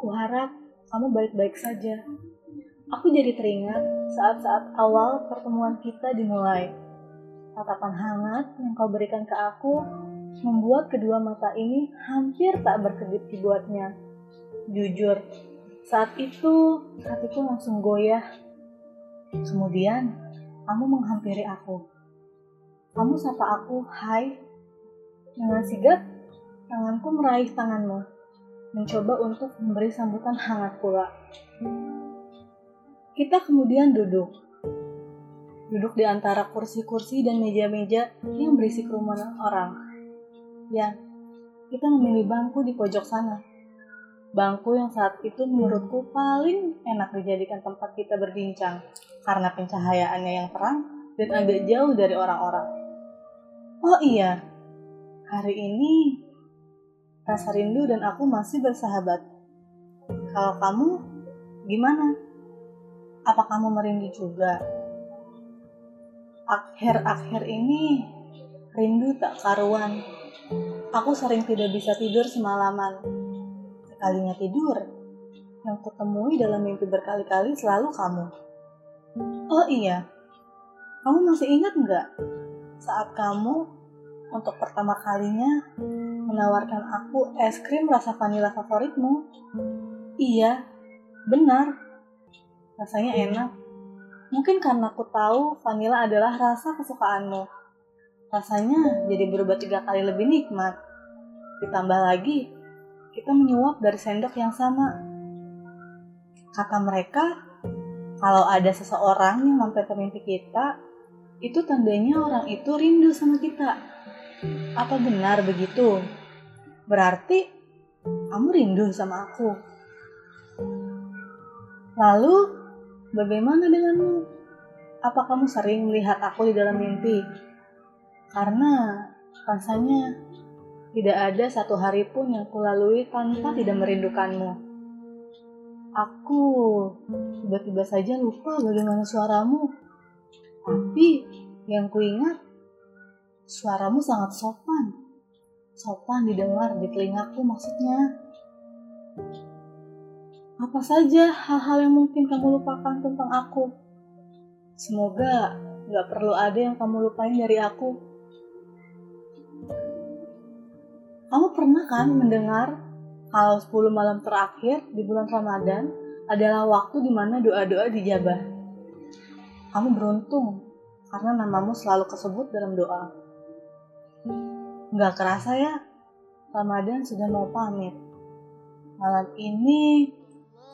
Kuharap kamu baik-baik saja. Aku jadi teringat saat-saat awal pertemuan kita dimulai. Tatapan hangat yang kau berikan ke aku membuat kedua mata ini hampir tak berkedip dibuatnya. Jujur, saat itu hatiku langsung goyah. Kemudian, kamu menghampiri aku. Kamu sapa aku, hai. Dengan sigap, tanganku meraih tanganmu, mencoba untuk memberi sambutan hangat pula. Kita kemudian duduk. Duduk di antara kursi-kursi dan meja-meja yang berisi kerumunan orang. Ya, kita memilih bangku di pojok sana. Bangku yang saat itu menurutku paling enak dijadikan tempat kita berbincang karena pencahayaannya yang terang dan agak jauh dari orang-orang. Oh iya, hari ini rasa rindu dan aku masih bersahabat. Kalau kamu, gimana? Apa kamu merindu juga? Akhir-akhir ini rindu tak karuan. Aku sering tidak bisa tidur semalaman. Sekalinya tidur, yang kutemui dalam mimpi berkali-kali selalu kamu. Oh iya, kamu masih ingat nggak saat kamu untuk pertama kalinya menawarkan aku es krim rasa vanila favoritmu? Iya, benar. Rasanya enak. Mungkin karena aku tahu vanila adalah rasa kesukaanmu. Rasanya jadi berubah tiga kali lebih nikmat. Ditambah lagi, kita menyuap dari sendok yang sama. Kata mereka, kalau ada seseorang yang mampir ke mimpi kita, itu tandanya orang itu rindu sama kita. Apa benar begitu? Berarti kamu rindu sama aku. Lalu, bagaimana denganmu? Apa kamu sering melihat aku di dalam mimpi? Karena rasanya tidak ada satu hari pun yang kulalui tanpa tidak merindukanmu. Aku tiba-tiba saja lupa bagaimana suaramu. Tapi yang kuingat, suaramu sangat sopan. Sopan didengar di telingaku maksudnya. Apa saja hal-hal yang mungkin kamu lupakan tentang aku? Semoga gak perlu ada yang kamu lupain dari aku. Kamu pernah kan mendengar kalau 10 malam terakhir di bulan Ramadan adalah waktu di mana doa-doa dijabah. Kamu beruntung karena namamu selalu kesebut dalam doa. Gak kerasa ya, Ramadan sudah mau pamit. Malam ini,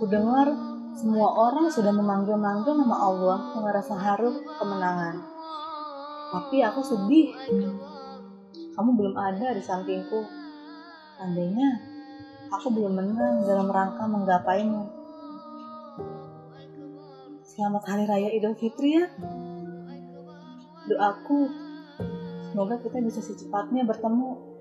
ku dengar semua orang sudah memanggil-manggil nama Allah dengan rasa haru kemenangan. Tapi aku sedih. Kamu belum ada di sampingku. Andainya aku belum menang dalam rangka menggapainya. Selamat Hari Raya Idul Fitri ya. Doaku, semoga kita bisa secepatnya bertemu.